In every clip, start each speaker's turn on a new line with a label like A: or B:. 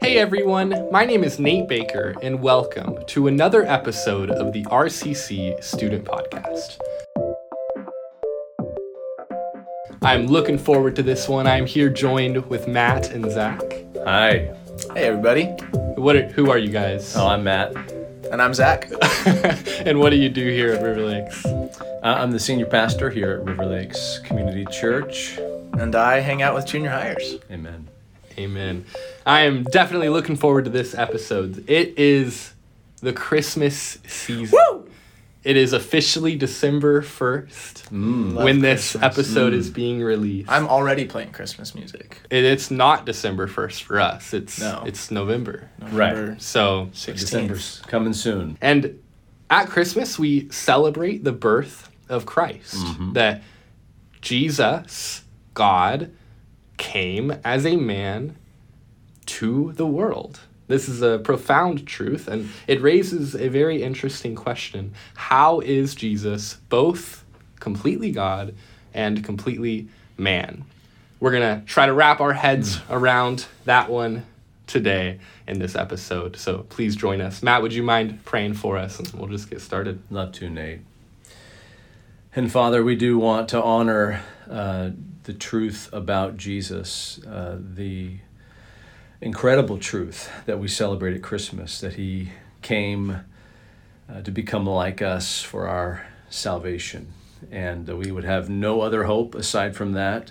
A: Hey everyone, my name is Nate Baker, and welcome to another episode of the RCC Student Podcast. I'm looking forward to this one. I'm here joined with Matt and Zach.
B: Hi.
C: Hey, everybody.
A: What? Are, who are you guys?
B: Oh, I'm Matt.
C: And I'm Zach.
A: and what do you do here at River Lakes?
B: Uh, I'm the senior pastor here at River Lakes Community Church.
C: And I hang out with junior hires.
B: Amen.
A: Amen. I am definitely looking forward to this episode. It is the Christmas season.
C: Woo!
A: It is officially December 1st
B: Mm.
A: When this
C: Christmas.
A: episode is being released.
C: I'm already playing Christmas music.
A: It, it's not December 1st for us. It's
C: No.
A: it's November.
C: November
A: So,
C: 16th.
B: December's coming soon.
A: and at Christmas we celebrate the birth of Christ.
C: Mm-hmm.
A: That Jesus, God, came as a man to the world. This is a profound truth, and it raises a very interesting question. How is Jesus both completely God and completely man? We're going to try to wrap our heads around that one today in this episode. So please join us. Matt, would you mind praying for us? And we'll just get started.
B: Love to, Nate. And Father, we do want to honor uh, the truth about Jesus, uh, the incredible truth that we celebrate at Christmas, that he came uh, to become like us for our salvation, and that we would have no other hope aside from that.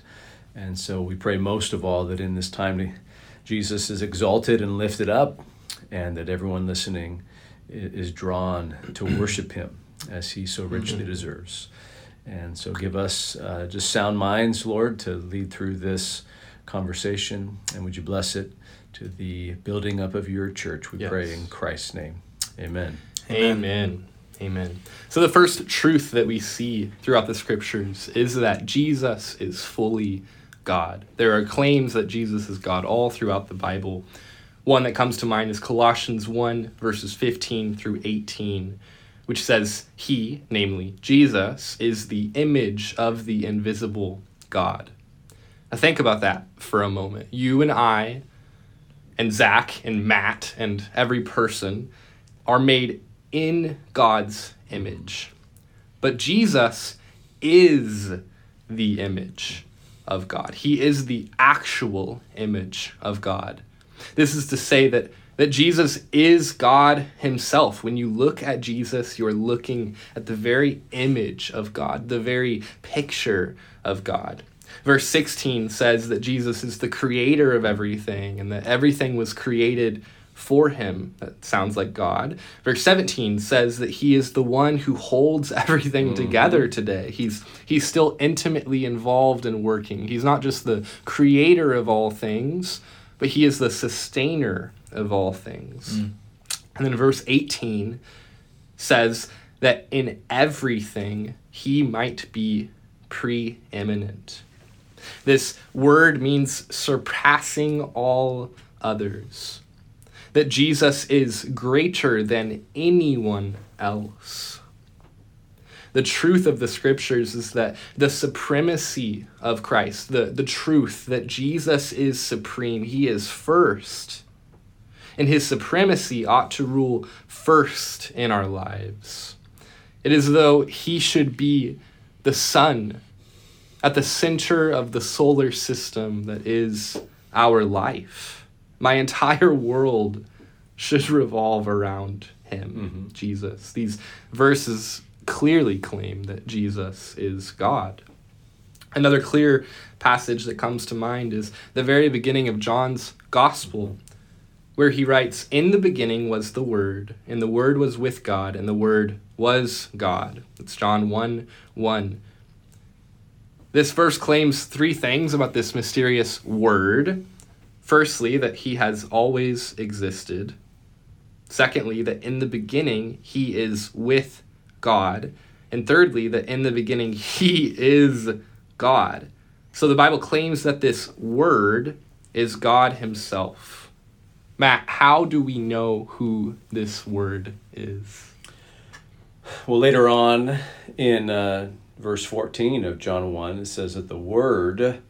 B: And so we pray most of all that in this time Jesus is exalted and lifted up, and that everyone listening is drawn to worship him as he so richly deserves. And so give us uh, just sound minds, Lord, to lead through this conversation. And would you bless it to the building up of your church? We pray in Christ's name. Amen.
A: Amen. Amen. So, the first truth that we see throughout the scriptures is that Jesus is fully God. There are claims that Jesus is God all throughout the Bible. One that comes to mind is Colossians 1, verses 15 through 18, which says, He, namely Jesus, is the image of the invisible God. Now, think about that for a moment. You and I, and Zach, and Matt, and every person are made in God's image. But Jesus is the image of God. He is the actual image of God. This is to say that that Jesus is God himself. When you look at Jesus, you're looking at the very image of God, the very picture of God. Verse 16 says that Jesus is the creator of everything and that everything was created for him. That sounds like God. Verse 17 says that he is the one who holds everything mm-hmm. together today. He's he's still intimately involved in working. He's not just the creator of all things, but he is the sustainer of all things. Mm. And then verse 18 says that in everything he might be preeminent. This word means surpassing all others. That Jesus is greater than anyone else. The truth of the scriptures is that the supremacy of Christ, the, the truth that Jesus is supreme, he is first. And his supremacy ought to rule first in our lives. It is though he should be the sun at the center of the solar system that is our life. My entire world should revolve around him, mm-hmm. Jesus. These verses clearly claim that Jesus is God. Another clear passage that comes to mind is the very beginning of John's Gospel, where he writes, In the beginning was the Word, and the Word was with God, and the Word was God. It's John 1 1. This verse claims three things about this mysterious Word. Firstly, that he has always existed. Secondly, that in the beginning he is with God. And thirdly, that in the beginning he is God. So the Bible claims that this Word is God Himself. Matt, how do we know who this Word is?
B: Well, later on in uh, verse 14 of John 1, it says that the Word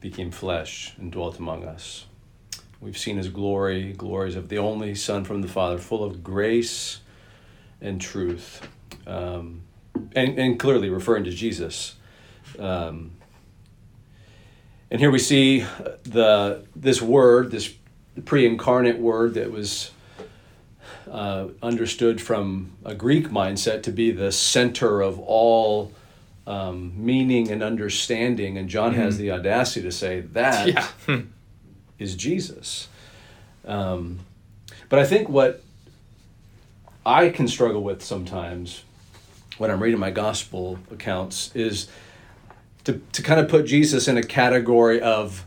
B: became flesh and dwelt among us. We've seen his glory, glories of the only Son from the Father, full of grace and truth. Um, and, and clearly referring to Jesus. Um, and here we see the this word, this pre-incarnate word that was uh, understood from a Greek mindset to be the center of all um, meaning and understanding. And John has the audacity to say that
A: Yeah.
B: is Jesus. Um, but I think what I can struggle with sometimes when I'm reading my gospel accounts is to, to kind of put Jesus in a category of,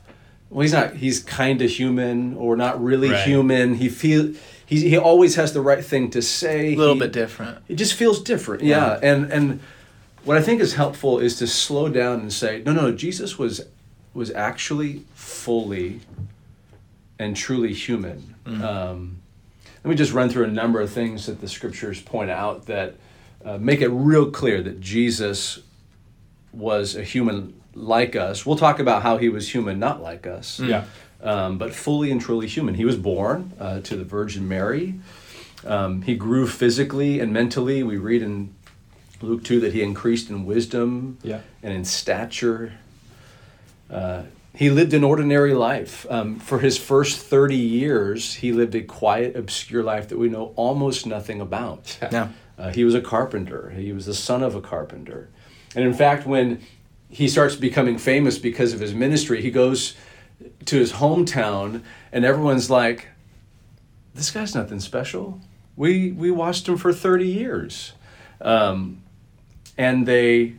B: well, he's not, he's kind of human or not really
A: Right.
B: human. He feel he, he always has the right thing to say.
C: A little
B: He-
C: bit different.
B: it just feels different yeah. and and what i think is helpful is to slow down and say no no jesus was was actually fully and truly human um, let me just run through a number of things that the scriptures point out that uh, make it real clear that jesus was a human like us we'll talk about how he was human not like us
A: Yeah.
B: um, but fully and truly human. He was born uh, to the Virgin Mary. Um, he grew physically and mentally. We read in Luke 2 that he increased in wisdom
A: Yeah.
B: and in stature. Uh, he lived an ordinary life. Um, for his first 30 years, he lived a quiet, obscure life that we know almost nothing about.
C: Yeah.
B: Uh, he was a carpenter. He was the son of a carpenter. And in fact, when he starts becoming famous because of his ministry, he goes to his hometown and everyone's like, this guy's nothing special. We, we watched him for 30 years. Um, and they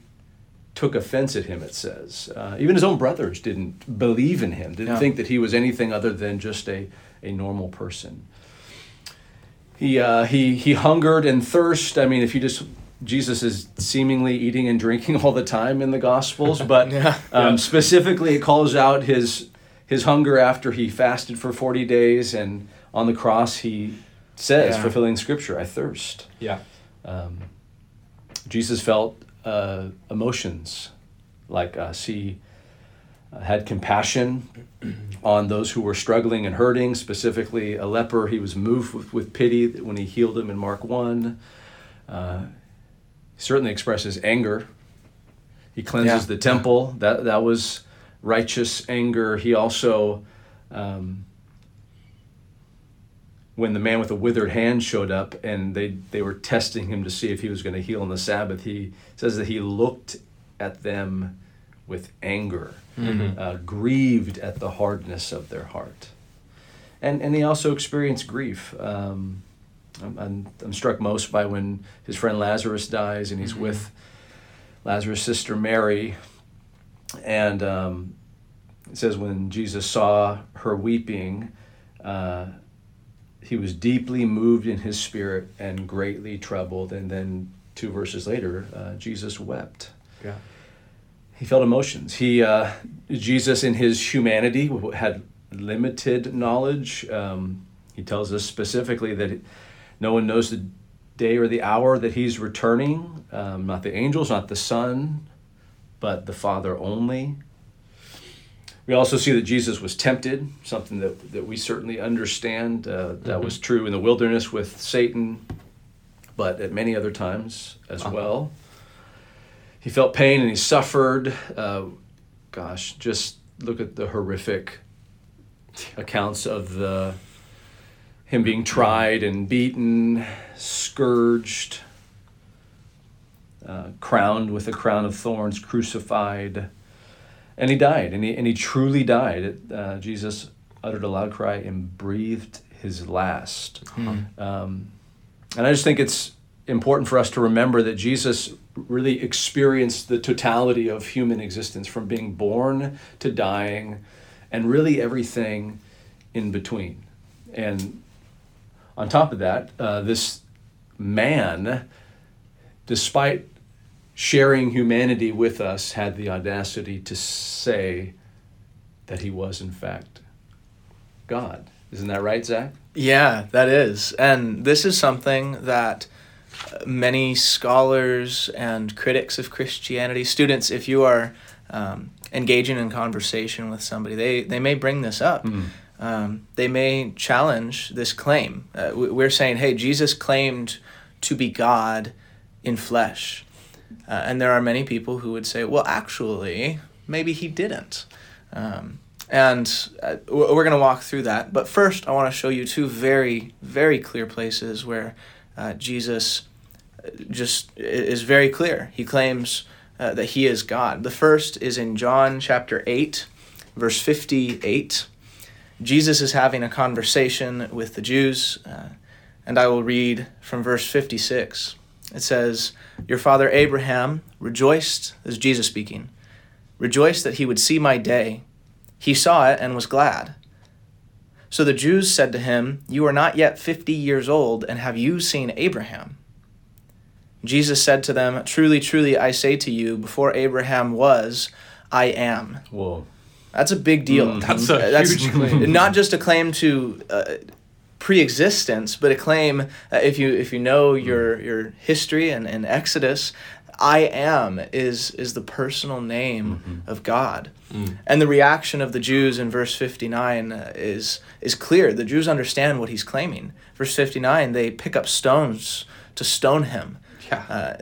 B: took offense at him, it says. Uh, even his own brothers didn't believe in him, didn't
C: Yeah.
B: think that he was anything other than just a, a normal person. He, uh, he, he hungered and thirst. I mean, if you just, Jesus is seemingly eating and drinking all the time in the Gospels, but
C: Yeah.
B: um,
A: Yeah.
B: specifically it calls out his, his hunger after he fasted for 40 days and on the cross he says, fulfilling scripture, I thirst.
A: Yeah.
B: Um, Jesus felt uh, emotions like us. He uh, had compassion on those who were struggling and hurting, specifically a leper. He was moved with, with pity when he healed him in Mark 1. Uh, he certainly expresses anger. He cleanses
C: Yeah.
B: the temple. That, that was righteous anger. He also, um, when the man with the withered hand showed up and they, they were testing him to see if he was going to heal on the Sabbath, he says that he looked at them with anger, uh, grieved at the hardness of their heart. And, and he also experienced grief. Um, I'm, I'm, I'm struck most by when his friend Lazarus dies and he's with Lazarus' sister Mary. And um, it says when Jesus saw her weeping, uh, he was deeply moved in his spirit and greatly troubled. And then two verses later, uh, Jesus wept.
A: Yeah.
B: He felt emotions. He, uh, Jesus, in his humanity, had limited knowledge. Um, he tells us specifically that no one knows the day or the hour that he's returning. Um, not the angels, not the Son, but the Father only. We also see that Jesus was tempted, something that, that we certainly understand. Uh, that was true in the wilderness with Satan, but at many other times as
A: Uh-huh.
B: well. He felt pain and he suffered. Uh, gosh, just look at the horrific accounts of the him being tried and beaten, scourged, uh, crowned with a crown of thorns, crucified, and he died. And he and he truly died. Uh, Jesus uttered a loud cry and breathed his last. Um, and I just think it's important for us to remember that Jesus really experienced the totality of human existence from being born to dying and really everything in between. And on top of that, uh, this man, despite sharing humanity with us, had the audacity to say that he was, in fact, God. Isn't that right, Zach?
C: Yeah, that is. And this is something that many scholars and critics of Christianity, students, if you are um, engaging in conversation with somebody, they, they may bring this up. um, they may challenge this claim. Uh, we're saying, hey, Jesus claimed to be God in flesh. Uh, and there are many people who would say, well, actually, maybe he didn't. Um, and uh, we're going to walk through that. But first, I want to show you two very, very clear places where uh, Jesus uh, just is very clear. He claims uh, that he is God. The first is in John chapter 8, verse 58. Jesus is having a conversation with the Jews, uh, and I will read from verse 56. It says, Your father Abraham rejoiced, this is Jesus speaking, rejoiced that he would see my day. He saw it and was glad. So the Jews said to him, You are not yet fifty years old, and have you seen Abraham? Jesus said to them, Truly, truly, I say to you, before Abraham was, I am.
B: Whoa.
C: That's a big deal.
B: Mhm.
A: That's a huge claim.
C: Not just a claim to uh, pre-existence, but a claim. Uh, if you if you know your your history and, and Exodus, I am is is the personal name of God. And the reaction of the Jews in verse 59 uh, is is clear. The Jews understand what he's claiming. Verse 59, they pick up stones to stone him.
A: Yeah.
C: Uh,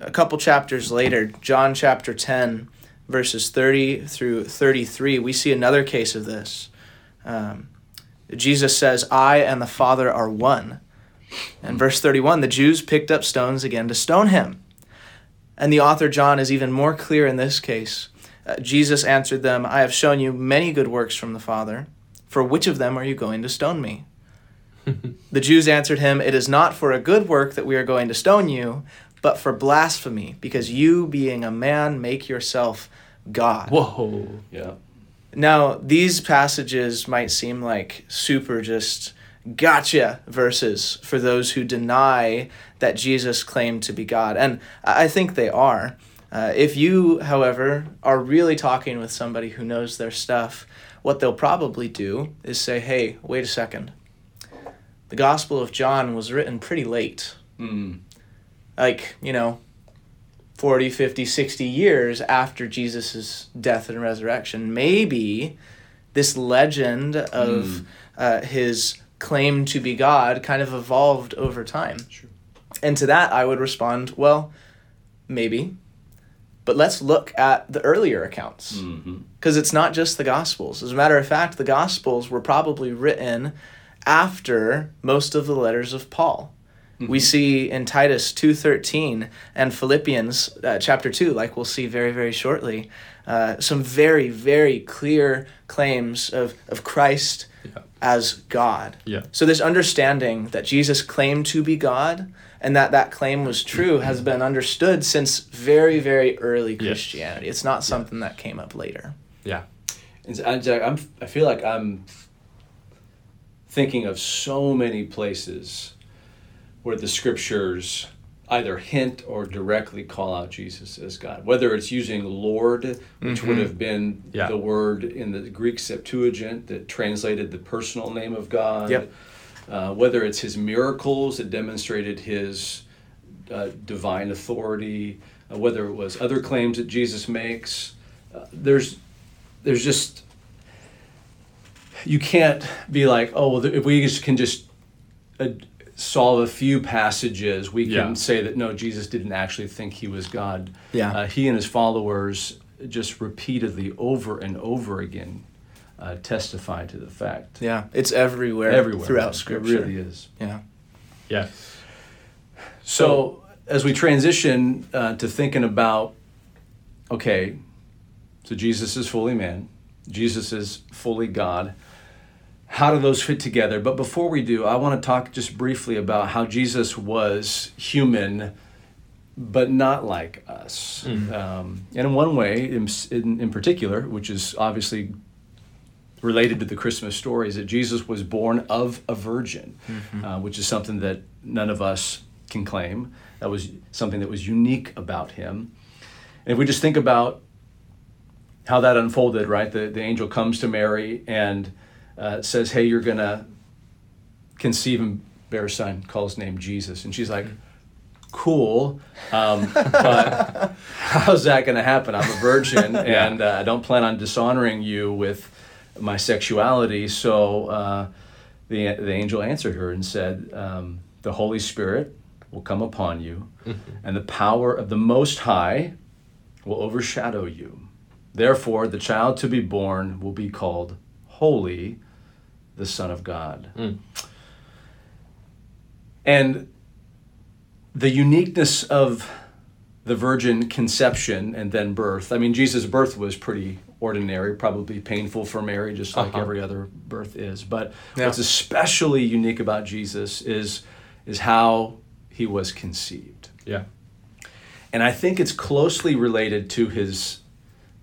C: a couple chapters later, John chapter 10, verses 30 through 33, we see another case of this. Um, Jesus says, I and the Father are one. And verse 31, the Jews picked up stones again to stone him. And the author John is even more clear in this case. Uh, Jesus answered them, I have shown you many good works from the Father. For which of them are you going to stone me? The Jews answered him, It is not for a good work that we are going to stone you, but for blasphemy, because you, being a man, make yourself God.
A: Whoa.
B: Yeah.
C: Now, these passages might seem like super just gotcha verses for those who deny that Jesus claimed to be God. And I think they are. Uh, if you, however, are really talking with somebody who knows their stuff, what they'll probably do is say, hey, wait a second. The Gospel of John was written pretty late
B: Mm.
C: like you know 40 50 60 years after jesus' death and resurrection maybe this legend of uh, his claim to be god kind of evolved over time.
B: Sure.
C: and to that i would respond well maybe. But let's look at the earlier accounts.
B: Mm-hmm.
C: because it's not just the gospels. As a matter of fact the gospels were probably written after most of the letters of paul we see in titus 2.13 and philippians uh, chapter 2 like we'll see very very shortly uh, some very very clear claims of, of christ
A: Yeah.
C: as god
A: Yeah.
C: so this understanding that jesus claimed to be god and that that claim was true has been understood since very very early
A: Yes.
C: christianity it's not something that came up later
A: Yeah.
B: And so I, Jack, I'm, I feel like I'm thinking of so many places where the scriptures either hint or directly call out Jesus as God. Whether it's using Lord, which would have been
A: Yeah.
B: the word in the Greek Septuagint that translated the personal name of God.
C: Yep.
B: Uh, whether it's his miracles that demonstrated his uh, divine authority, uh, whether it was other claims that Jesus makes. Uh, there's there's just you can't be like oh well if we can just uh, solve a few passages we can
A: Yeah.
B: say that no jesus didn't actually think he was god
C: Yeah.
B: uh, he and his followers just repeatedly over and over again uh, testify to the fact
C: yeah it's everywhere,
B: everywhere
C: throughout
B: It
C: scripture
B: really is
C: yeah
A: Yes.
B: So, as we transition uh, to thinking about, okay, so Jesus is fully man, Jesus is fully God. How do those fit together? But before we do, I want to talk just briefly about how Jesus was human, but not like us. Um, and in one way, in, in, in particular, which is obviously related to the Christmas story is that Jesus was born of a virgin, uh, which is something that none of us can claim. That was something that was unique about him. And if we just think about how that unfolded, right? The, the angel comes to Mary and uh, says, Hey, you're going to conceive and bear a son, call his name Jesus. And she's like, Cool, um, but how's that going to happen? I'm a virgin and uh, I don't plan on dishonoring you with my sexuality. So uh, the, the angel answered her and said, um, The Holy Spirit will come upon you, and the power of the Most High will overshadow you. Therefore, the child to be born will be called Holy, the Son of God.
A: Mm.
B: And the uniqueness of the virgin conception and then birth. I mean, Jesus' birth was pretty ordinary, probably painful for Mary, just like
A: Uh-huh.
B: every other birth is. But
C: Yeah.
B: what's especially unique about Jesus is is how he was conceived.
A: Yeah.
B: And I think it's closely related to his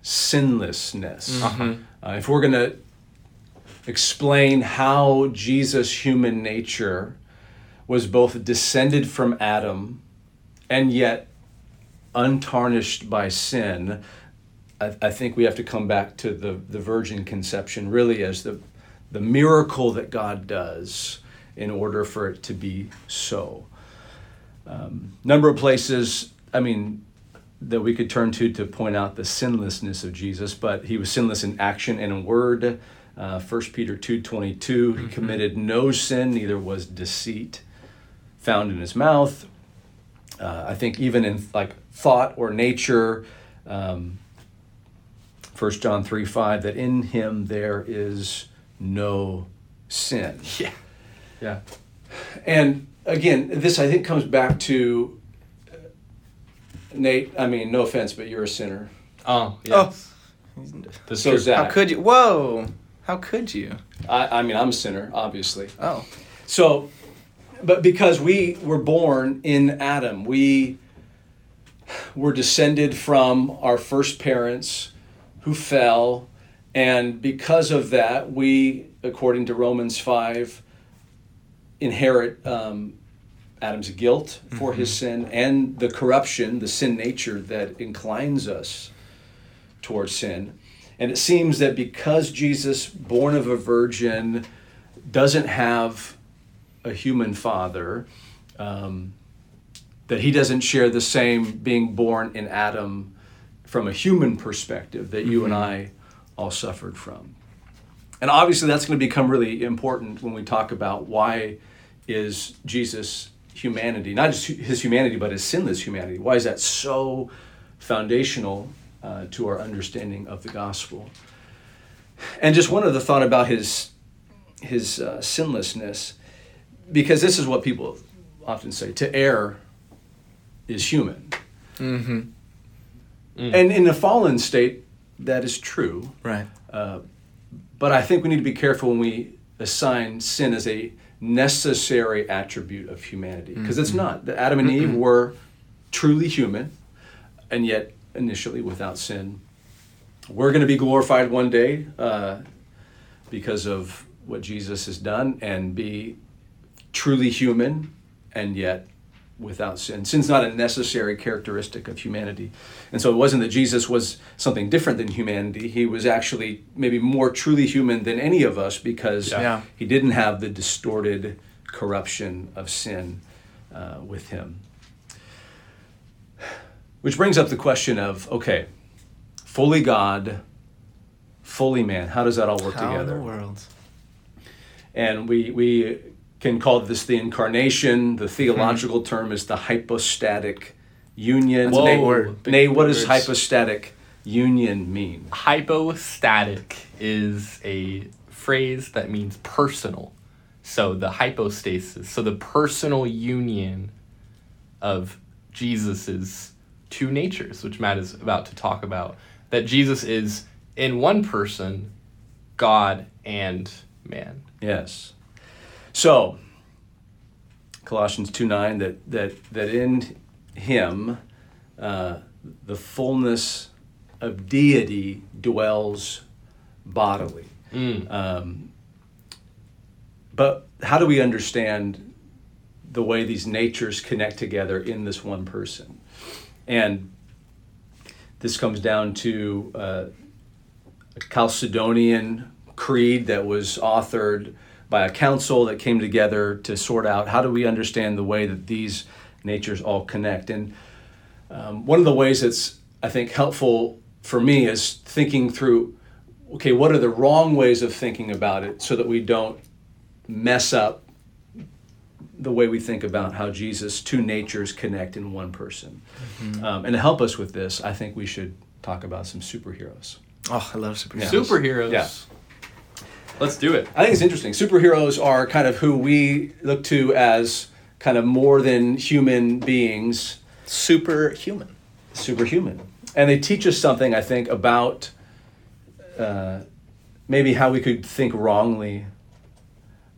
B: sinlessness.
A: Uh-huh.
B: Uh, if we're going to explain how Jesus' human nature was both descended from Adam and yet untarnished by sin, I, I think we have to come back to the, the virgin conception really as the, the miracle that God does in order for it to be so. Um, number of places, I mean, that we could turn to to point out the sinlessness of Jesus, but he was sinless in action and in word. Uh, 1 Peter 2.22, he committed no sin, neither was deceit found in his mouth. Uh, I think even in like thought or nature, um, 1 John 3 5, that in him there is no sin.
A: Yeah. Yeah.
B: And again, this I think comes back to uh, Nate. I mean, no offense, but you're a sinner.
A: Oh, yes. That's
B: So. Zach,
C: How could you? Whoa! How could you?
B: I, I mean, I'm a sinner, obviously.
C: Oh,
B: So, but because we were born in Adam, we were descended from our first parents who fell. And because of that, we, according to Romans 5, inherit um, Adam's guilt for his sin and the corruption, the sin nature that inclines us towards sin. And it seems that because Jesus, born of a virgin, doesn't have a human father, um, that he doesn't share the same being born in Adam from a human perspective that you and I all suffered from. And obviously, that's going to become really important when we talk about why is Jesus humanity, not just his humanity, but his sinless humanity. Why is that so foundational uh, to our understanding of the gospel? And just one other thought about his his uh, sinlessness, because this is what people often say: to err is human.
C: mm-hmm.
B: And in a fallen state, that is true.
C: Right.
B: But I think we need to be careful when we assign sin as a necessary attribute of humanity, because it's not. Adam and Eve were truly human, and yet initially without sin. We're going to be glorified one day uh, because of what Jesus has done, and be truly human, and yet without sin. Sin's not a necessary characteristic of humanity. And so it wasn't that Jesus was something different than humanity. He was actually maybe more truly human than any of us because
C: Yeah.
B: He didn't have the distorted corruption of sin uh, with him. Which brings up the question of okay, fully God, fully man. How does that all work
C: How in
B: together?
C: the world?
B: and we we can call this the incarnation. The theological hmm. term is the hypostatic union.
C: That's a big
B: Nate,
C: word.
A: Big
B: what does hypostatic union mean?
A: Hypostatic is a phrase that means personal. So the hypostasis, so the personal union of Jesus's two natures, which Matt is about to talk about. That Jesus is in one person, God and man.
B: Yes. So Colossians two nine that that that in him uh, the fullness of deity dwells bodily.
A: Mm.
B: Um, but how do we understand the way these natures connect together in this one person? And this comes down to uh, a Chalcedonian creed that was authored by a council that came together to sort out how do we understand the way that these natures all connect. And um, one of the ways that's I think helpful for me is thinking through okay, what are the wrong ways of thinking about it so that we don't mess up the way we think about how Jesus, two natures connect in one person. Um, and to help us with this, I think we should talk about some superheroes.
C: Oh, I love superheroes.
A: Superheroes.
B: Yeah.
A: Let's do it.
B: I think it's interesting. Superheroes are kind of who we look to as kind of more than human beings,
C: Superhuman.
B: superhuman. And they teach us something, I think, about uh, maybe how we could think wrongly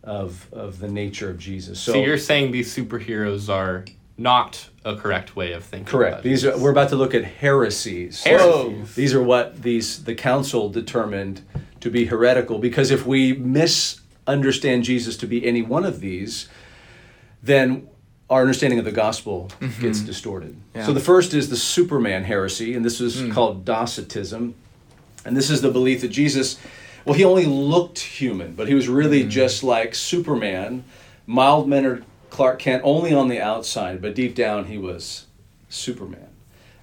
B: of, of the nature of Jesus.
A: So, you're saying these superheroes are not a correct way of thinking.
B: Correct. These are, we're about to look at heresies.
A: Heresies. Oh.
B: These are what these the council determined to be heretical because if we misunderstand Jesus to be any one of these, then our understanding of the gospel mm-hmm. gets distorted.
C: Yeah.
B: So the first is the Superman heresy, and this is mm. called Docetism. And this is the belief that Jesus, well, he only looked human, but he was really just like Superman, mild mannered Clark Kent, only on the outside, but deep down he was Superman.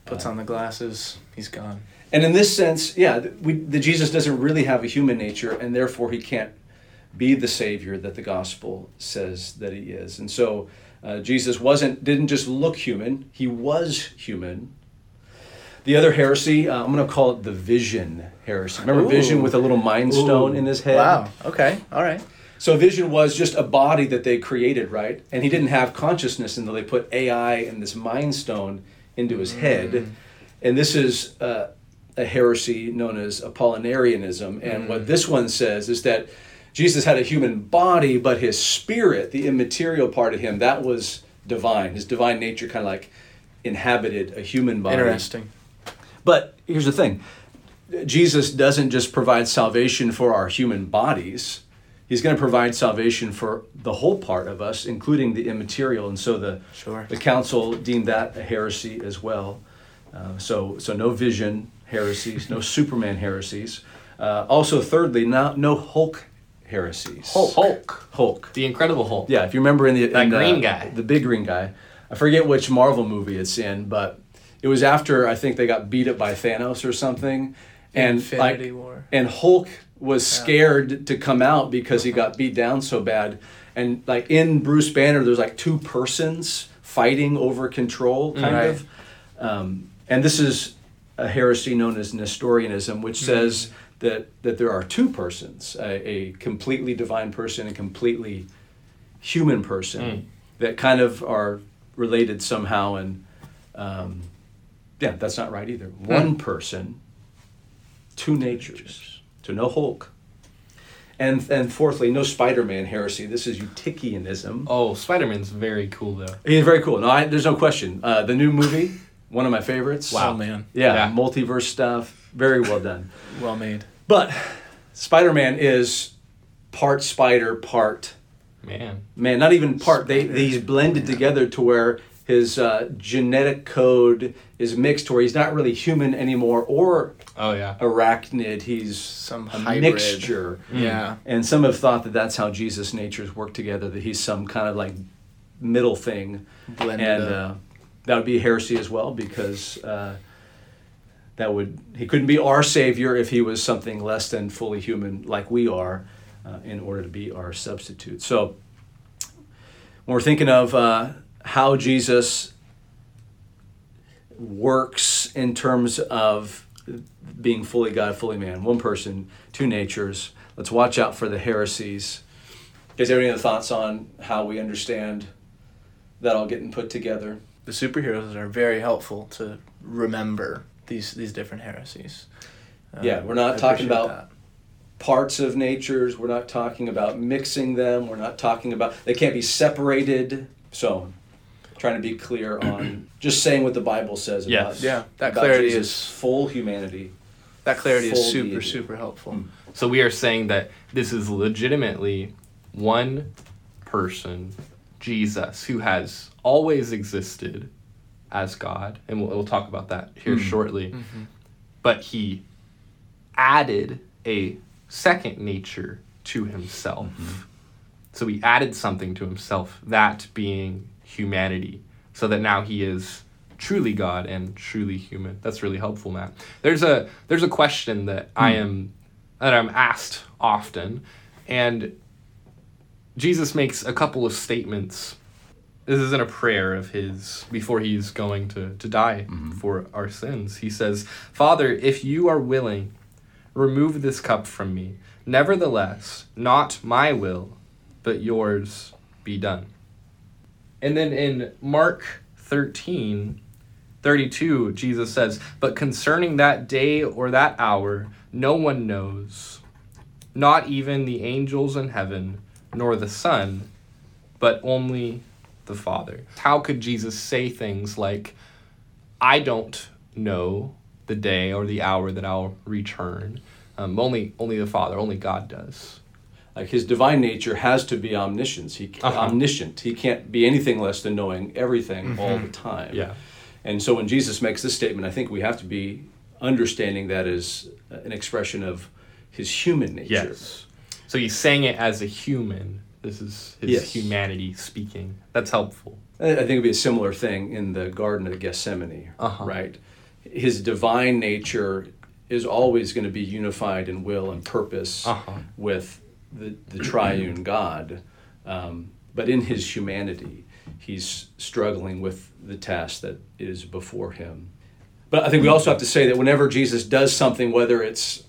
C: Puts on the glasses. He's gone.
B: And in this sense, yeah, we, the Jesus doesn't really have a human nature, and therefore he can't be the Savior that the gospel says that he is. And so uh, Jesus wasn't didn't just look human; he was human. The other heresy, uh, I'm going to call it the Vision heresy. Remember
C: Ooh.
B: Vision with a little mind stone
C: Ooh.
B: in his head?
C: Wow. Okay. All right.
B: So Vision was just a body that they created, right? And he didn't have consciousness until they put AI and this mind stone into his head. And this is uh, a heresy known as Apollinarianism. And what this one says is that Jesus had a human body, but his spirit, the immaterial part of him, that was divine. His divine nature kind of like inhabited a human body.
C: Interesting.
B: But here's the thing Jesus doesn't just provide salvation for our human bodies, He's going to provide salvation for the whole part of us, including the immaterial. And so the,
C: Sure.
B: the council deemed that a heresy as well. Uh, so, so no vision heresies, no Superman heresies. Uh, also, thirdly, no, no Hulk heresies.
A: Hulk.
B: Hulk. Hulk.
A: The Incredible Hulk.
B: Yeah, if you remember in the
A: That
B: in the-
A: green guy.
B: the big green guy. I forget which Marvel movie it's in, but it was after I think they got beat up by Thanos or something, and
C: Infinity
B: like,
C: War.
B: and Hulk was scared to come out because he got beat down so bad, and like in Bruce Banner, there's like two persons fighting over control, kind
C: Right.
B: of, um, and this is a heresy known as Nestorianism, which says that that there are two persons, a, a completely divine person and completely human person
A: Mm.
B: that kind of are related somehow. And um, yeah that's not right either one person two natures to no hulk and and fourthly no spider-man heresy this is eutychianism
A: Oh, Spider Man's very cool though.
B: he's very cool no I, there's no question uh, the new movie one of my favorites
A: Wow.
C: Man.
B: yeah,
A: Yeah.
B: multiverse stuff very well done
C: Well made.
B: but spider-man is part spider part
A: Man.
B: Man, not even part. They, they he's blended together to where his uh, genetic code is mixed, where he's not really human anymore or
A: Oh yeah.
B: arachnid. He's
C: Some
B: a
C: hybrid.
B: mixture.
C: Yeah.
B: And some have thought that that's how Jesus' natures work together. That he's some kind of like middle thing,
C: Blended
B: and
C: up.
B: uh, that would be heresy as well because uh, that would he couldn't be our savior if he was something less than fully human like we are uh, in order to be our substitute. So when we're thinking of uh, how Jesus works in terms of being fully God, fully man, one person, two natures. Let's watch out for the heresies. Is there any other thoughts on how we understand that all getting put together?
C: the superheroes are very helpful to remember these these different heresies. Uh,
B: Yeah, we're not
C: I
B: talking about- Parts of natures, we're not talking about mixing them, we're not talking about, they can't be separated. So, trying to be clear on just saying what the Bible says
A: Yes.
B: about,
C: Yeah, that
B: about
C: clarity
B: Jesus'
C: is-
B: full humanity.
C: that. That clarity is super
B: deity.
C: super helpful.
B: Mm.
A: So we are saying that this is legitimately one person, Jesus, who has always existed as God, and we'll, we'll talk about that here
B: Mm.
A: shortly.
C: Mm-hmm.
A: But he added a second nature to himself. So he added something to himself, that being humanity, so that now he is truly God and truly human. That's really helpful, Matt. There's a there's a question that hmm. I am that I'm asked often. And Jesus makes a couple of statements. This isn't a prayer of his before he's going to, to die mm-hmm. for our sins. He says, Father, if you are willing, remove this cup from me. Nevertheless, not my will, but yours be done. And then in Mark 13, 32, Jesus says, But concerning that day or that hour, no one knows, not even the angels in heaven, nor the Son, but only the Father. How could Jesus say things like, I don't know the day or the hour that I'll return? Um, only, only the Father, only God does.
B: Like his divine nature has to be omniscience. He
A: Uh-huh.
B: omniscient. He can't be anything less than knowing everything all the time.
A: Yeah.
B: And so when Jesus makes this statement, I think we have to be understanding that as an expression of his human nature.
A: Yes. So he's saying it as a human. This is his
B: Yes.
A: humanity speaking. That's helpful.
B: I I think it'd be a similar thing in the Garden of Gethsemane,
A: Uh-huh.
B: right? His divine nature is always going to be unified in will and purpose
A: Uh-huh.
B: with the, the triune God. Um, but in his humanity, he's struggling with the task that is before him. But I think we also have to say that whenever Jesus does something, whether it's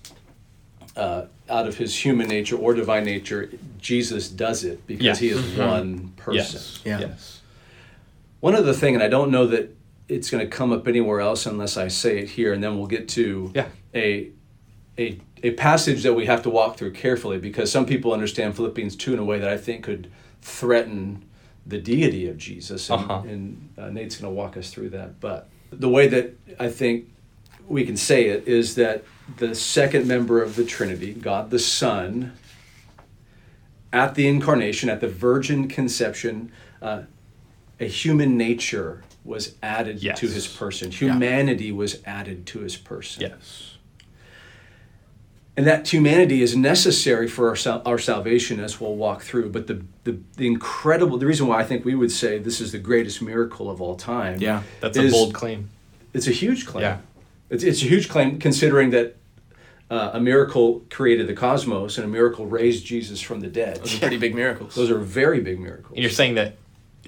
B: uh, out of his human nature or divine nature, Jesus does it because
A: Yes.
B: he is one person.
A: Yes.
C: Yeah.
A: Yes.
B: One other thing, and I don't know that it's going to come up anywhere else unless I say it here, and then we'll get to
A: Yeah.
B: a, a, a passage that we have to walk through carefully because some people understand Philippians 2 in a way that I think could threaten the deity of Jesus. And,
A: Uh-huh.
B: and uh, Nate's going to walk us through that. But the way that I think we can say it is that the second member of the Trinity, God the Son, at the incarnation, at the virgin conception, uh, a human nature was added
A: Yes.
B: to his person. Humanity was added to his person.
A: Yes.
B: And that humanity is necessary for our, sal- our salvation as we'll walk through. But the, the, the incredible, the reason why I think we would say this is the greatest miracle of all time.
C: Yeah.
A: That's
B: is-
A: a bold claim.
B: It's a huge claim.
A: Yeah.
B: It's, it's a huge claim considering that uh, a miracle created the cosmos and a miracle raised Jesus from the dead.
C: Those are pretty big miracles.
B: Those are very big miracles.
A: And you're saying that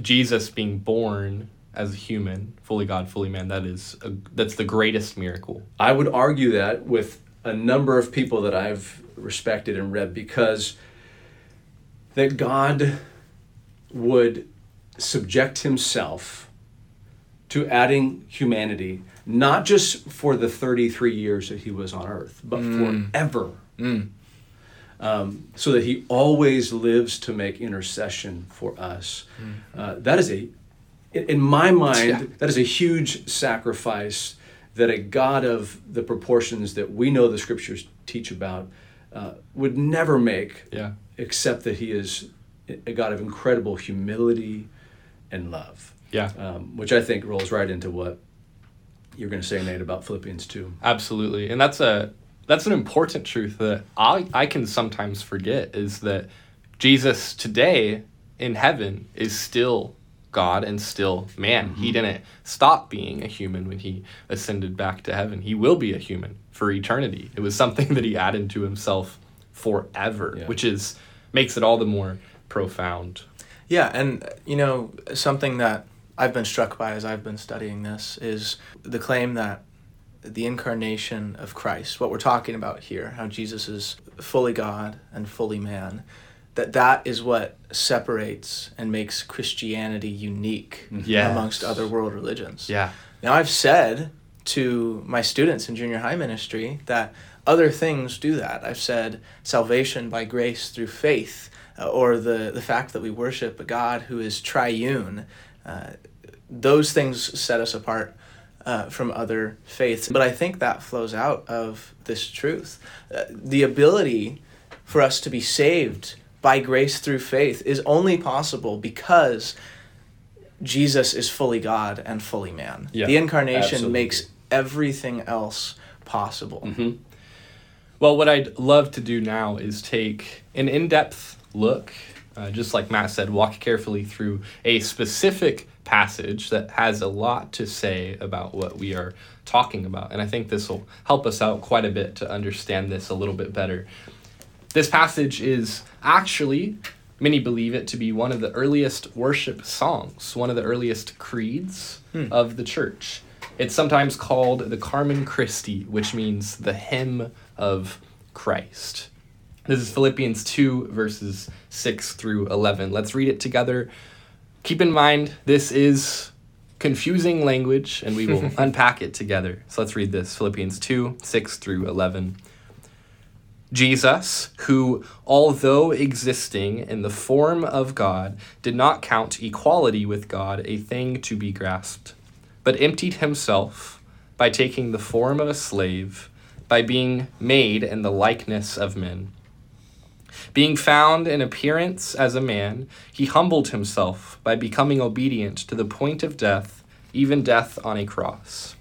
A: Jesus being born as a human, fully God, fully man, that is a, that's the greatest miracle.
B: I would argue that with a number of people that I've respected and read because that God would subject himself to adding humanity, not just for the 33 years that he was on earth, but forever.
C: Mm.
B: Um, so that he always lives to make intercession for us. Uh, that is a, in in my mind,
A: Yeah.
B: that is a huge sacrifice that a God of the proportions that we know the scriptures teach about uh, would never make,
A: Yeah.
B: except that he is a God of incredible humility and love,
A: Yeah.
B: um, which I think rolls right into what you're going to say, Nate, about Philippians 2.
A: Absolutely. And that's a that's an important truth that I I can sometimes forget is that Jesus today in heaven is still God and still man. He mm-hmm. didn't stop being a human when he ascended back to heaven. He will be a human for eternity. It was something that he added to himself forever,
B: Yeah.
A: which is makes it all the more profound.
C: Yeah, and you know, something that I've been struck by as I've been studying this is the claim that the incarnation of Christ, what we're talking about here, how Jesus is fully God and fully man, that that is what separates and makes Christianity unique
A: Yes.
C: amongst other world religions.
A: Yeah.
C: Now, I've said to my students in junior high ministry that other things do that. I've said salvation by grace through faith, uh, or the, the fact that we worship a God who is triune. Uh, those things set us apart uh, from other faiths. But I think that flows out of this truth. Uh, the ability for us to be saved by grace through faith is only possible because Jesus is fully God and fully man.
A: Yeah,
C: the incarnation
B: absolutely.
C: makes everything else possible.
A: Well, what I'd love to do now is take an in depth look, uh, just like Matt said, walk carefully through a specific passage that has a lot to say about what we are talking about. And I think this will help us out quite a bit to understand this a little bit better. This passage is actually, many believe it to be one of the earliest worship songs, one of the earliest creeds hmm. of the church. It's sometimes called the Carmen Christi, which means the hymn of Christ. This is Philippians 2, verses 6 through 11. Let's read it together. Keep in mind, this is confusing language, and we will unpack it together. So let's read this Philippians 2, 6 through 11. Jesus, who, although existing in the form of God, did not count equality with God a thing to be grasped, but emptied himself by taking the form of a slave, by being made in the likeness of men. Being found in appearance as a man, he humbled himself by becoming obedient to the point of death, even death on a cross.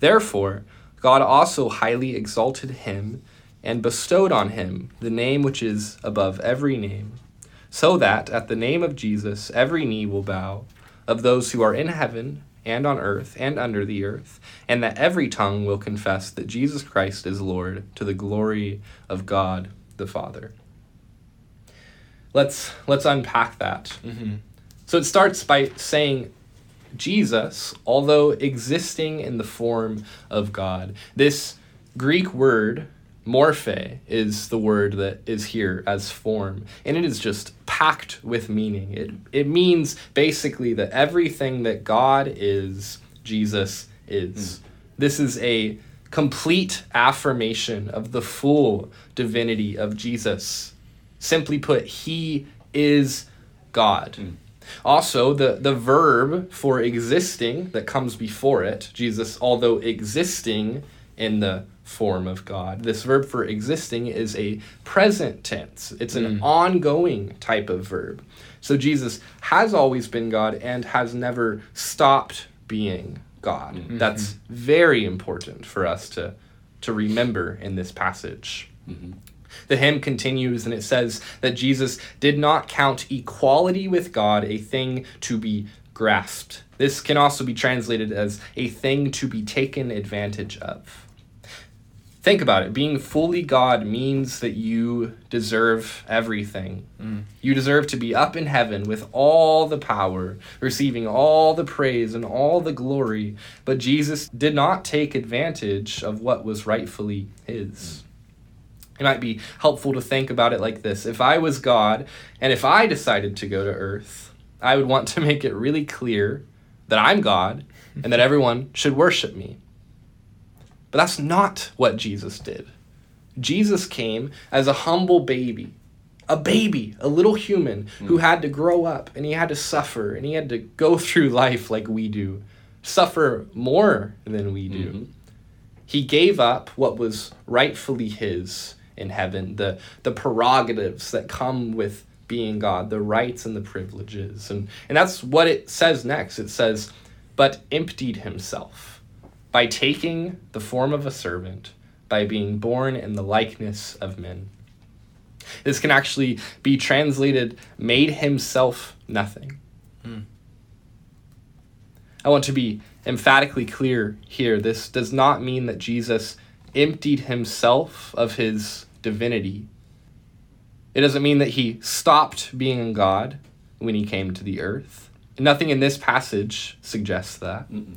A: Therefore, God also highly exalted him and bestowed on him the name which is above every name, so that at the name of Jesus every knee will bow, of those who are in heaven and on earth and under the earth, and that every tongue will confess that Jesus Christ is Lord to the glory of God the Father. Let's let's unpack that. Mm-hmm. So it starts by saying Jesus, although existing in the form of God, this Greek word Morphe is the word that is here as form, and it is just packed with meaning. It, it means basically that everything that God is, Jesus is. Mm. This is a complete affirmation of the full divinity of Jesus. Simply put, he is God. Mm. Also, the, the verb for existing that comes before it, Jesus, although existing in the form of God. This verb for existing is a present tense, it's an mm. ongoing type of verb. So Jesus has always been God and has never stopped being God. Mm-hmm. That's very important for us to, to remember in this passage. Mm-hmm. The hymn continues and it says that Jesus did not count equality with God a thing to be grasped. This can also be translated as a thing to be taken advantage of. Think about it. Being fully God means that you deserve everything. Mm. You deserve to be up in heaven with all the power, receiving all the praise and all the glory. But Jesus did not take advantage of what was rightfully His. It might be helpful to think about it like this If I was God, and if I decided to go to earth, I would want to make it really clear that I'm God and that everyone should worship me. But that's not what Jesus did. Jesus came as a humble baby, a baby, a little human mm. who had to grow up and he had to suffer and he had to go through life like we do, suffer more than we do. Mm-hmm. He gave up what was rightfully his in heaven, the, the prerogatives that come with being God, the rights and the privileges. And, and that's what it says next. It says, but emptied himself by taking the form of a servant, by being born in the likeness of men. This can actually be translated made himself nothing. Hmm. I want to be emphatically clear here. This does not mean that Jesus emptied himself of his divinity. It doesn't mean that he stopped being God when he came to the earth. Nothing in this passage suggests that. Mm-mm.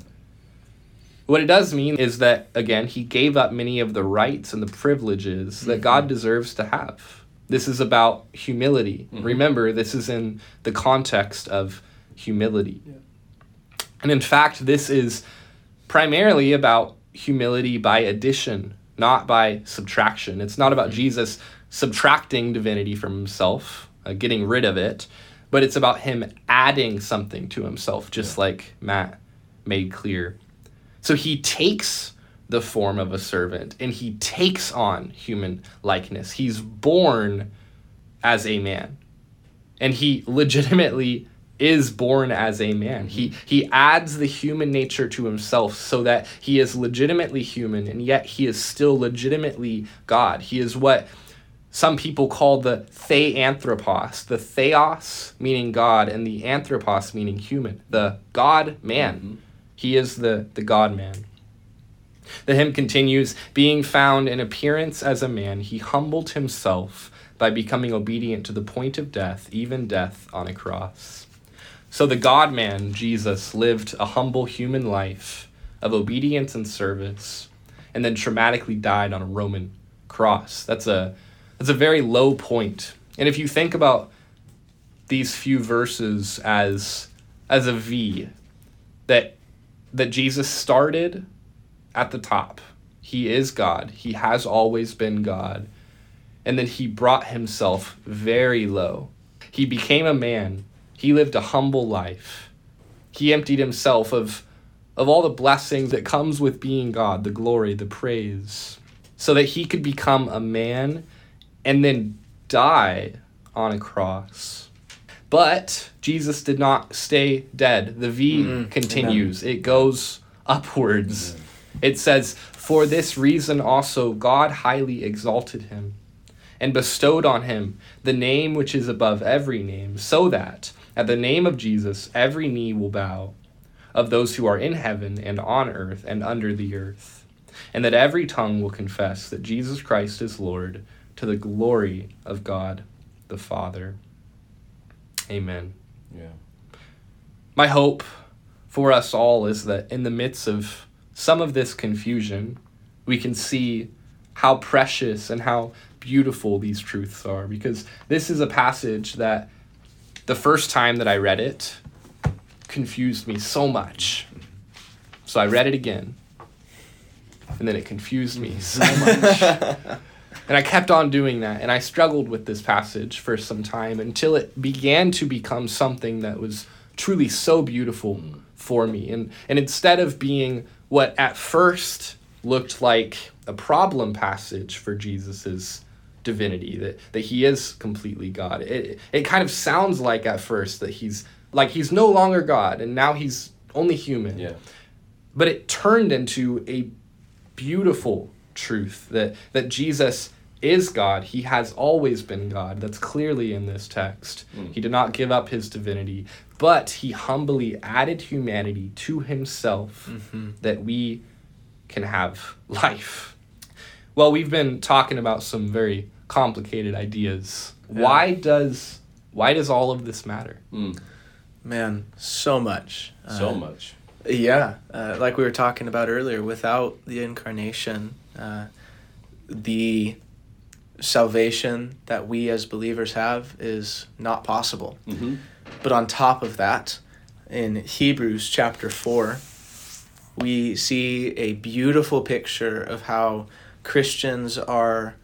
A: What it does mean is that, again, he gave up many of the rights and the privileges mm-hmm. that God deserves to have. This is about humility. Mm-hmm. Remember, this is in the context of humility. Yeah. And in fact, this is primarily about humility by addition, not by subtraction. It's not about mm-hmm. Jesus subtracting divinity from himself, uh, getting rid of it, but it's about him adding something to himself, just yeah. like Matt made clear. So he takes the form of a servant and he takes on human likeness. He's born as a man. And he legitimately is born as a man. He he adds the human nature to himself so that he is legitimately human and yet he is still legitimately God. He is what some people call the theanthropos, the theos meaning God and the anthropos meaning human, the God man. Mm-hmm. He is the, the God man. The hymn continues Being found in appearance as a man, he humbled himself by becoming obedient to the point of death, even death on a cross. So the God man, Jesus, lived a humble human life of obedience and service, and then traumatically died on a Roman cross. That's a, that's a very low point. And if you think about these few verses as, as a V, that, that Jesus started at the top. He is God. He has always been God. And then he brought himself very low. He became a man. He lived a humble life. He emptied himself of, of all the blessings that comes with being God, the glory, the praise, so that he could become a man and then die on a cross. But Jesus did not stay dead. The V mm, continues, amen. it goes upwards. It says, For this reason also God highly exalted him and bestowed on him the name which is above every name, so that at the name of Jesus every knee will bow of those who are in heaven and on earth and under the earth, and that every tongue will confess that Jesus Christ is Lord to the glory of God the Father. Amen.
B: Yeah.
A: My hope for us all is that in the midst of some of this confusion, we can see how precious and how beautiful these truths are because this is a passage that the first time that I read it confused me so much. So I read it again. And then it confused me so much. And I kept on doing that. And I struggled with this passage for some time until it began to become something that was truly so beautiful for me. And, and instead of being what at first looked like a problem passage for Jesus's divinity that that he is completely God. It it kind of sounds like at first that he's like he's no longer God and now he's only human.
B: Yeah.
A: But it turned into a beautiful truth that that Jesus is God. He has always been God. That's clearly in this text. Mm. He did not give up his divinity, but he humbly added humanity to himself mm-hmm. that we can have life. Well, we've been talking about some very complicated ideas. Yeah. Why does why does all of this matter?
B: Mm.
C: Man, so much.
B: So uh, much.
C: Yeah, uh, like we were talking about earlier, without the incarnation, uh, the salvation that we as believers have is not possible.
B: Mm-hmm.
C: But on top of that, in Hebrews chapter 4, we see a beautiful picture of how Christians are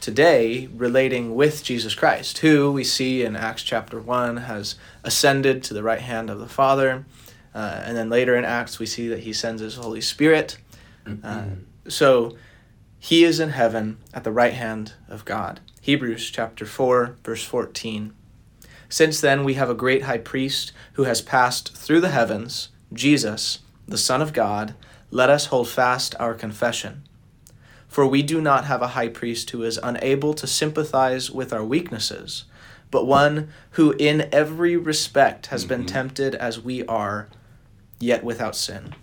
C: today relating with Jesus Christ, who we see in Acts chapter 1 has ascended to the right hand of the Father. Uh, and then later in Acts, we see that he sends his Holy Spirit. Mm-hmm. Uh, so he is in heaven at the right hand of God. Hebrews chapter 4, verse 14. Since then, we have a great high priest who has passed through the heavens, Jesus, the Son of God. Let us hold fast our confession. For we do not have a high priest who is unable to sympathize with our weaknesses, but one who in every respect has mm-hmm. been tempted as we are, yet without sin.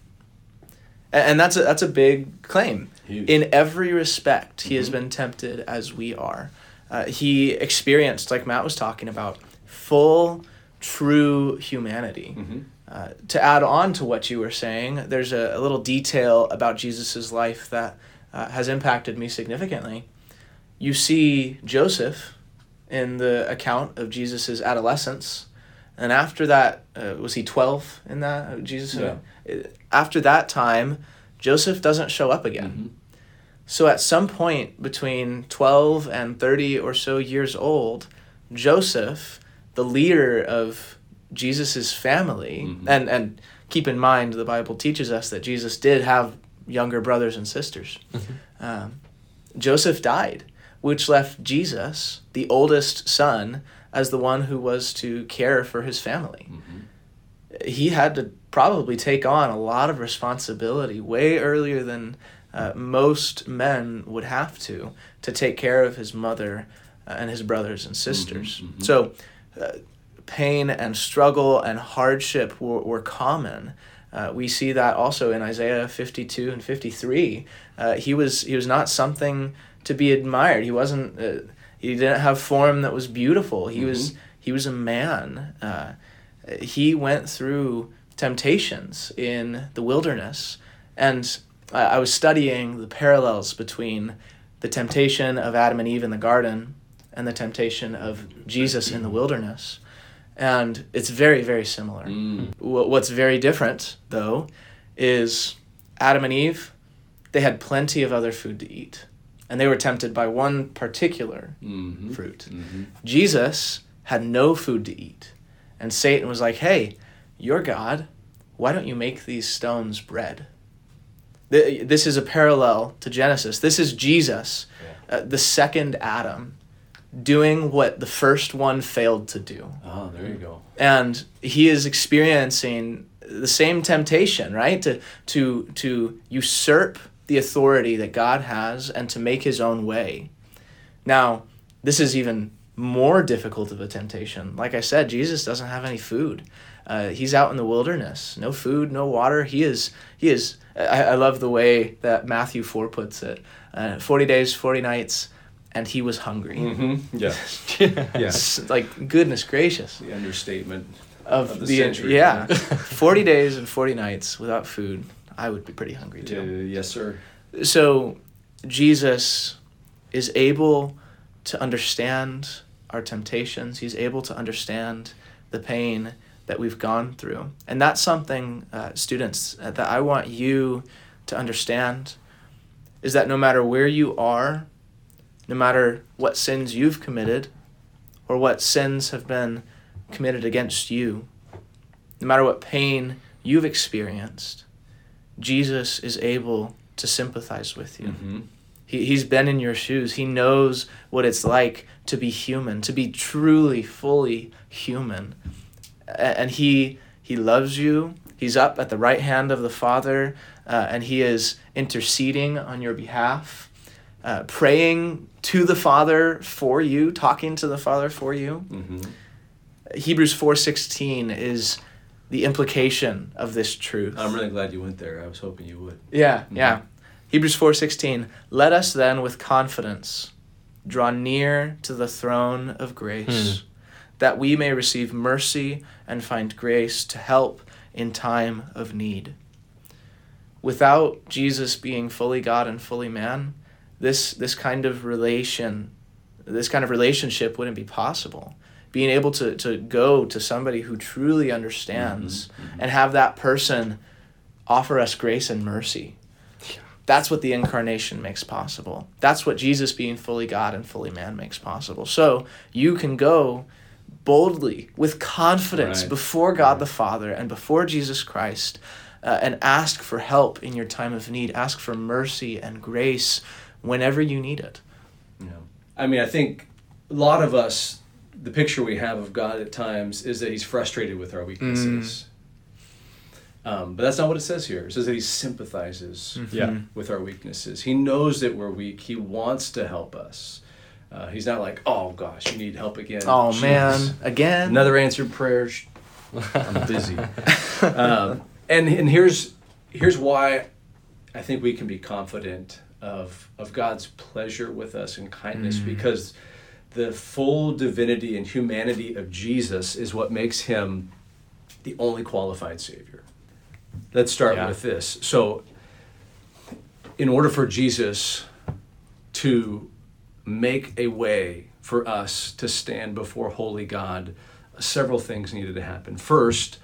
C: And that's a, that's a big claim. Huge. In every respect, he mm-hmm. has been tempted as we are. Uh, he experienced, like Matt was talking about, full, true humanity.
B: Mm-hmm.
C: Uh, to add on to what you were saying, there's a, a little detail about Jesus' life that uh, has impacted me significantly. You see Joseph in the account of Jesus' adolescence. And after that, uh, was he 12 in that? Uh, Jesus? Yeah. After that time, Joseph doesn't show up again. Mm-hmm. So at some point between 12 and 30 or so years old, Joseph the leader of Jesus's family, mm-hmm. and and keep in mind the Bible teaches us that Jesus did have younger brothers and sisters. Mm-hmm. Um, Joseph died, which left Jesus, the oldest son, as the one who was to care for his family. Mm-hmm. He had to probably take on a lot of responsibility way earlier than uh, most men would have to to take care of his mother uh, and his brothers and sisters. Mm-hmm, mm-hmm. So uh, pain and struggle and hardship were, were common. Uh, we see that also in Isaiah 52 and 53. Uh, he was he was not something to be admired. He wasn't. He didn't have form that was beautiful. He was he was a man. Uh, he went through temptations in the wilderness, and I, I was studying the parallels between the temptation of Adam and Eve in the garden and the temptation of Jesus in the wilderness. And it's very, very similar.
B: Mm.
C: Wh- What's very different, though, is Adam and Eve, they had plenty of other food to eat. And they were tempted by one particular
B: Mhm.
C: fruit.
B: Mhm.
C: Jesus had no food to eat. And Satan was like, hey, you're God. Why don't you make these stones bread? This is a parallel to Genesis. This is Jesus, uh, the second Adam, doing what the first one failed to do.
B: Oh, there you go.
C: And he is experiencing the same temptation, right? To, to, to usurp the authority that God has and to make his own way. Now, this is even more difficult of a temptation. Like I said, Jesus doesn't have any food. Uh, he's out in the wilderness, no food, no water. He is, he is. I, I love the way that Matthew four puts it. Uh, Forty days, forty nights, and he was hungry.
B: Mm-hmm. Yeah. yeah.
C: Like goodness gracious
B: The understatement.
C: of,
B: Of the
C: the,
B: century.
C: yeah, forty days and forty nights without food. I would be pretty hungry
B: Uh,
C: too.
B: yes, sir.
C: So, Jesus is able to understand our temptations. He's able to understand the pain that we've gone through, and that's something, uh, students, uh, that I want you to understand. Is that no matter where you are, no matter what sins you've committed, or what sins have been committed against you, no matter what pain you've experienced, Jesus is able to sympathize with you.
B: Mm-hmm.
C: He, he's been in your shoes. He knows what it's like to be human, to be truly, fully human. And he, he loves you. He's up at the right hand of the Father, uh, and he is interceding on your behalf, uh, praying to the Father for you, talking to the Father for you.
B: Mm-hmm.
C: Hebrews 4:16 is the implication of this truth.
B: I'm really glad you went there. I was hoping you would.
C: Yeah, mm-hmm. yeah. Hebrews 4:16 Let us then with confidence draw near to the throne of grace hmm. that we may receive mercy and find grace to help in time of need. Without Jesus being fully God and fully man, this this kind of relation this kind of relationship wouldn't be possible. Being able to, to go to somebody who truly understands and have that person offer us grace and mercy. That's what the incarnation makes possible. That's what Jesus being fully God and fully man makes possible. So you can go boldly with confidence
B: Right.
C: before God the Father and before Jesus Christ uh, and ask for help in your time of need. Ask for mercy and grace whenever you need it.
B: Yeah. I mean, I think a lot of us, the picture we have of God at times is that He's frustrated with our weaknesses. Um, but that's not what it says here. It says that He sympathizes
A: Yeah.
B: with our weaknesses. He knows that we're weak. He wants to help us. Uh, he's not like, oh gosh, you need help again.
C: Oh
B: Jeez.
C: man, again.
B: Another answered prayer. I'm busy. um, and and here's here's why I think we can be confident of of God's pleasure with us and kindness
C: Mm.
B: because the full divinity and humanity of Jesus is what makes him the only qualified savior. Let's start
A: Yeah.
B: with this. So in order for Jesus to make a way for us to stand before holy God, several things needed to happen. First,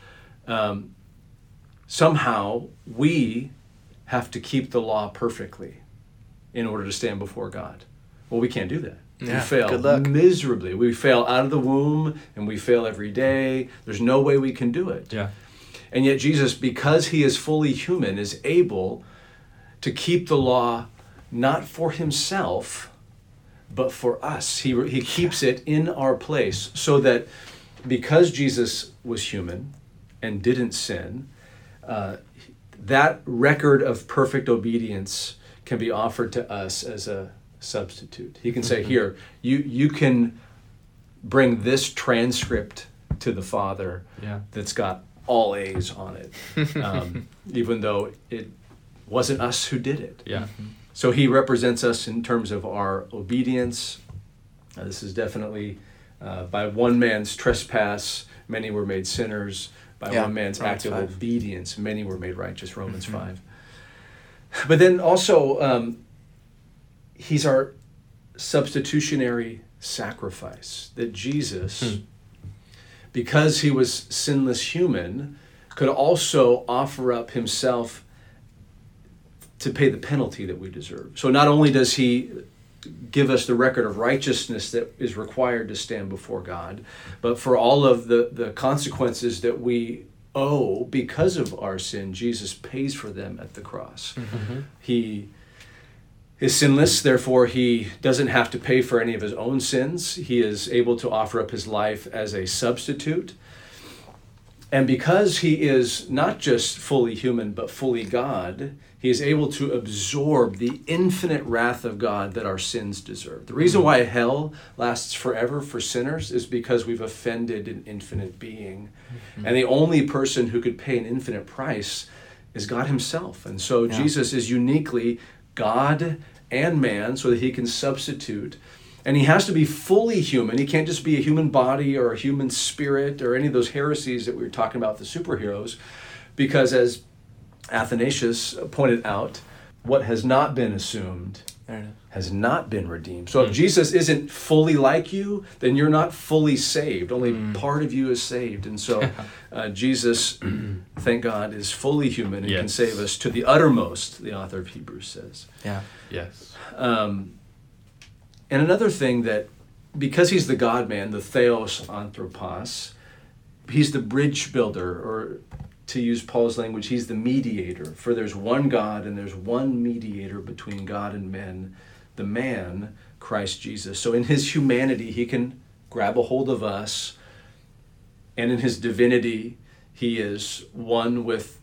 B: um, somehow we have to keep the law perfectly in order to stand before God. Well, we can't do that.
C: Yeah,
B: we fail miserably. We fail out of the womb and we fail every day. There's no way we can do it.
A: Yeah.
B: And yet, Jesus, because he is fully human, is able to keep the law not for himself, but for us. He, he keeps it in our place so that because Jesus was human and didn't sin, uh, that record of perfect obedience can be offered to us as a substitute. He can say, Here, you, you can bring this transcript to the Father
A: Yeah.
B: that's got all A's on it, um, even though it wasn't us who did it.
A: Yeah.
B: So he represents us in terms of our obedience. Uh, this is definitely uh, by one man's trespass, many were made sinners. By
C: Yeah,
B: one man's
C: Romans
B: act of
C: 5.
B: obedience, many were made righteous. Romans
C: Mm-hmm.
B: 5. But then also, um, he's our substitutionary sacrifice. That Jesus,
A: Hmm.
B: because he was sinless human, could also offer up himself to pay the penalty that we deserve. So not only does he give us the record of righteousness that is required to stand before God, but for all of the, the consequences that we owe because of our sin, Jesus pays for them at the cross. He is sinless, therefore, he doesn't have to pay for any of his own sins. He is able to offer up his life as a substitute. And because he is not just fully human, but fully God, he is able to absorb the infinite wrath of God that our sins deserve. The reason mm-hmm. why hell lasts forever for sinners is because we've offended an infinite being. Mm-hmm. And the only person who could pay an infinite price is God himself. And so
C: Yeah.
B: Jesus is uniquely God and man so that he can substitute. And he has to be fully human. He can't just be a human body or a human spirit or any of those heresies that we were talking about, the superheroes. Because as Athanasius pointed out, what has not been assumed. Has not been redeemed. So if Jesus isn't fully like you, then you're not fully saved. Only part of you is saved. And so uh, Jesus, thank God, is fully human and can save us to the uttermost, the author of Hebrews says.
C: Yeah.
A: Yes.
B: Um, and another thing that, because he's the God man, the Theos Anthropos, he's the bridge builder, or to use Paul's language, he's the mediator. For there's one God and there's one mediator between God and men, the man, Christ Jesus. So in his humanity, he can grab a hold of us, and in his divinity, he is one with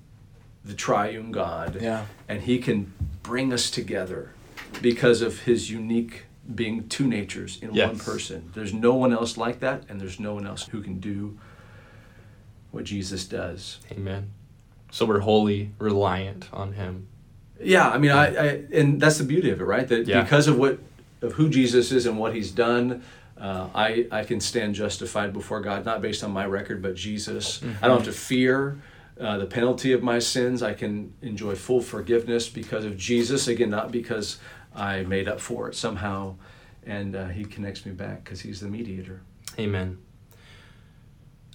B: the triune God
C: Yeah.
B: and he can bring us together because of his unique being two natures in one person. There's no one else like that, and there's no one else who can do what Jesus does.
A: Amen. So we're wholly reliant on him.
B: Yeah, I mean, I, I and that's the beauty of it, right? That
A: Yeah.
B: because of what of who Jesus is and what He's done, uh, I I can stand justified before God, not based on my record, but Jesus. I don't have to fear. Uh, the penalty of my sins, I can enjoy full forgiveness because of Jesus. Again, not because I made up for it somehow, and uh, He connects me back because He's the mediator.
A: Amen.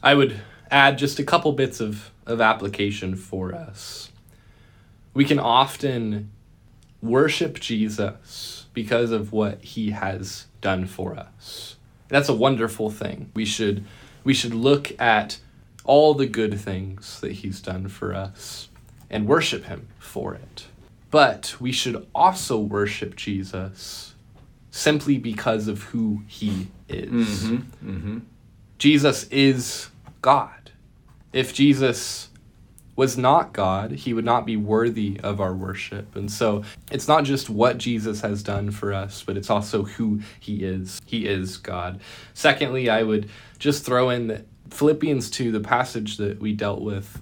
A: I would add just a couple bits of, of application for us. We can often worship Jesus because of what he has done for us. That's a wonderful thing. We should we should look at all the good things that he's done for us and worship him for it. But we should also worship Jesus simply because of who he is.
B: Mm-hmm.
A: Jesus is God. If Jesus was not God, he would not be worthy of our worship. And so it's not just what Jesus has done for us, but it's also who he is. He is God. Secondly, I would just throw in that Philippians 2, the passage that we dealt with,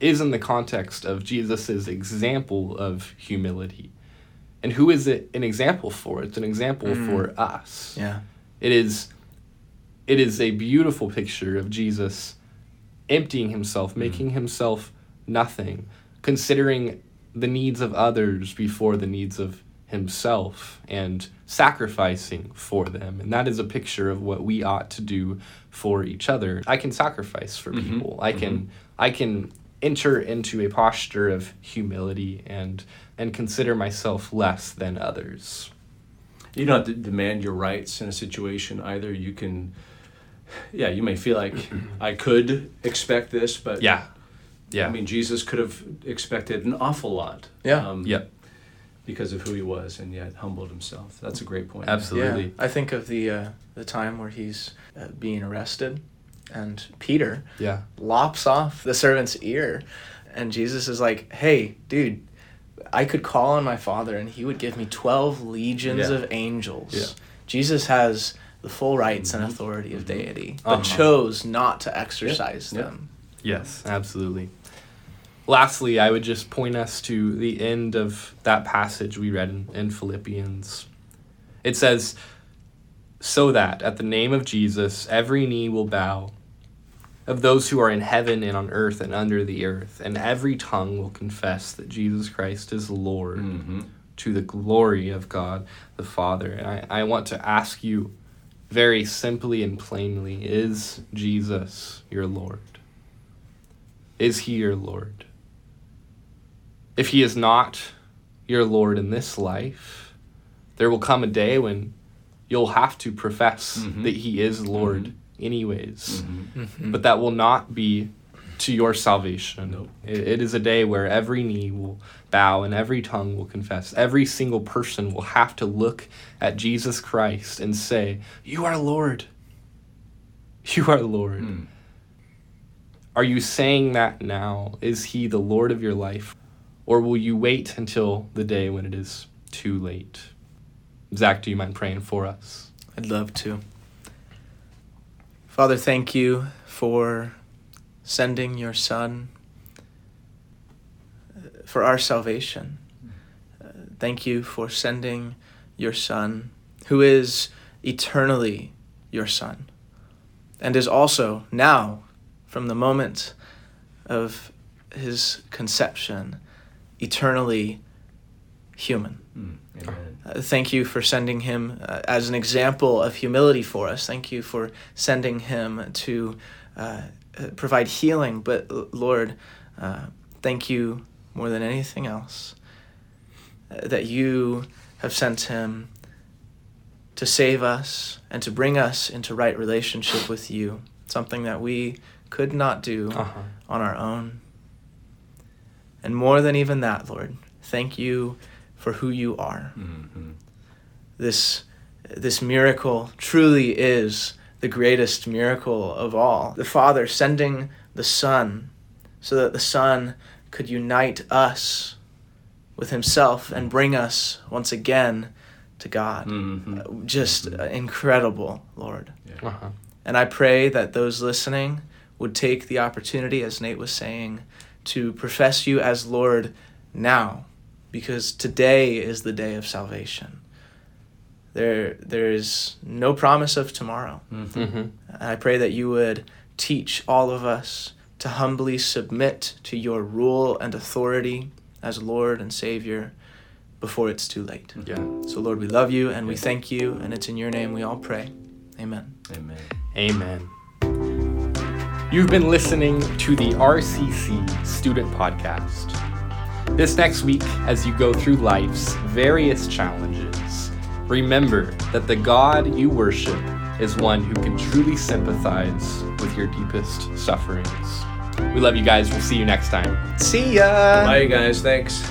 A: is in the context of Jesus' example of humility. And who is it an example for? It's an example mm. for us.
C: Yeah.
A: It is it is a beautiful picture of Jesus emptying himself, making mm. himself nothing, considering the needs of others before the needs of himself and sacrificing for them. And that is a picture of what we ought to do for each other. I can sacrifice for mm-hmm. people. I mm-hmm. can I can enter into a posture of humility and and consider myself less than others.
B: You don't have to demand your rights in a situation either. You can, yeah, you may feel like I could expect this, but
A: Yeah. Yeah.
B: I mean, Jesus could have expected an awful lot.
C: Yeah.
B: Um,
A: Yep.
B: Because of who he was, and yet humbled himself. That's a great point.
A: Absolutely.
C: Yeah. I think of the uh, the time where he's uh, being arrested, and Peter
A: Yeah.
C: lops off the servant's ear, and Jesus is like, "Hey, dude." I could call on my father and he would give me 12 legions
B: Yeah.
C: of angels.
B: Yeah.
C: Jesus has the full rights and authority of deity, but
A: Uh-huh.
C: chose not to exercise
B: Yeah.
C: them.
A: Yes, absolutely. Lastly, I would just point us to the end of that passage we read in, in Philippians. It says, So that at the name of Jesus every knee will bow, of those who are in heaven and on earth and under the earth, and every tongue will confess that Jesus Christ is Lord
B: Mm-hmm.
A: to the glory of God the Father. And I, I want to ask you very simply and plainly is Jesus your Lord? Is he your Lord? If he is not your Lord in this life, there will come a day when you'll have to profess
B: Mhm.
A: that he is Lord, anyways.
B: Mm-hmm.
A: But that will not be to your salvation.
B: Nope.
A: It, it is a day where every knee will bow and every tongue will confess. Every single person will have to look at Jesus Christ and say, You are Lord. You are Lord.
B: Mm.
A: Are you saying that now? Is he the Lord of your life? Or will you wait until the day when it is too late? Zach, do you mind praying for us?
C: I'd love to. Father, thank you for sending your Son uh, for our salvation. Uh, Thank you for sending your Son, who is eternally your Son, and is also now, from the moment of his conception, eternally human.
B: Mm.
C: Uh, thank you for sending him uh, as an example of humility for us. Thank you for sending him to uh, uh, provide healing. But Lord, uh, thank you more than anything else uh, that you have sent him to save us and to bring us into right relationship with you, something that we could not do
A: Uh-huh.
C: on our own. And more than even that, Lord, thank you for who you are.
B: Mm-hmm.
C: This this miracle truly is the greatest miracle of all. The Father sending the Son so that the Son could unite us with himself and bring us once again to God.
B: Mm-hmm.
C: Uh, Just uh, incredible, Lord.
A: Uh-huh.
C: And I pray that those listening would take the opportunity, as Nate was saying, to profess you as Lord now, because today is the day of salvation. There, there is no promise of tomorrow.
B: Mm-hmm.
A: Mm-hmm.
C: And I pray that you would teach all of us to humbly submit to your rule and authority as Lord and Savior before it's too late.
A: Yeah.
C: So, Lord, we love you and we thank you, and it's in your name we all pray. Amen.
B: Amen.
A: Amen. You've been listening to the RCC Student Podcast. This next week, as you go through life's various challenges, remember that the God you worship is one who can truly sympathize with your deepest sufferings. We love you guys. We'll see you next time.
C: See ya.
B: Bye, you guys. Thanks.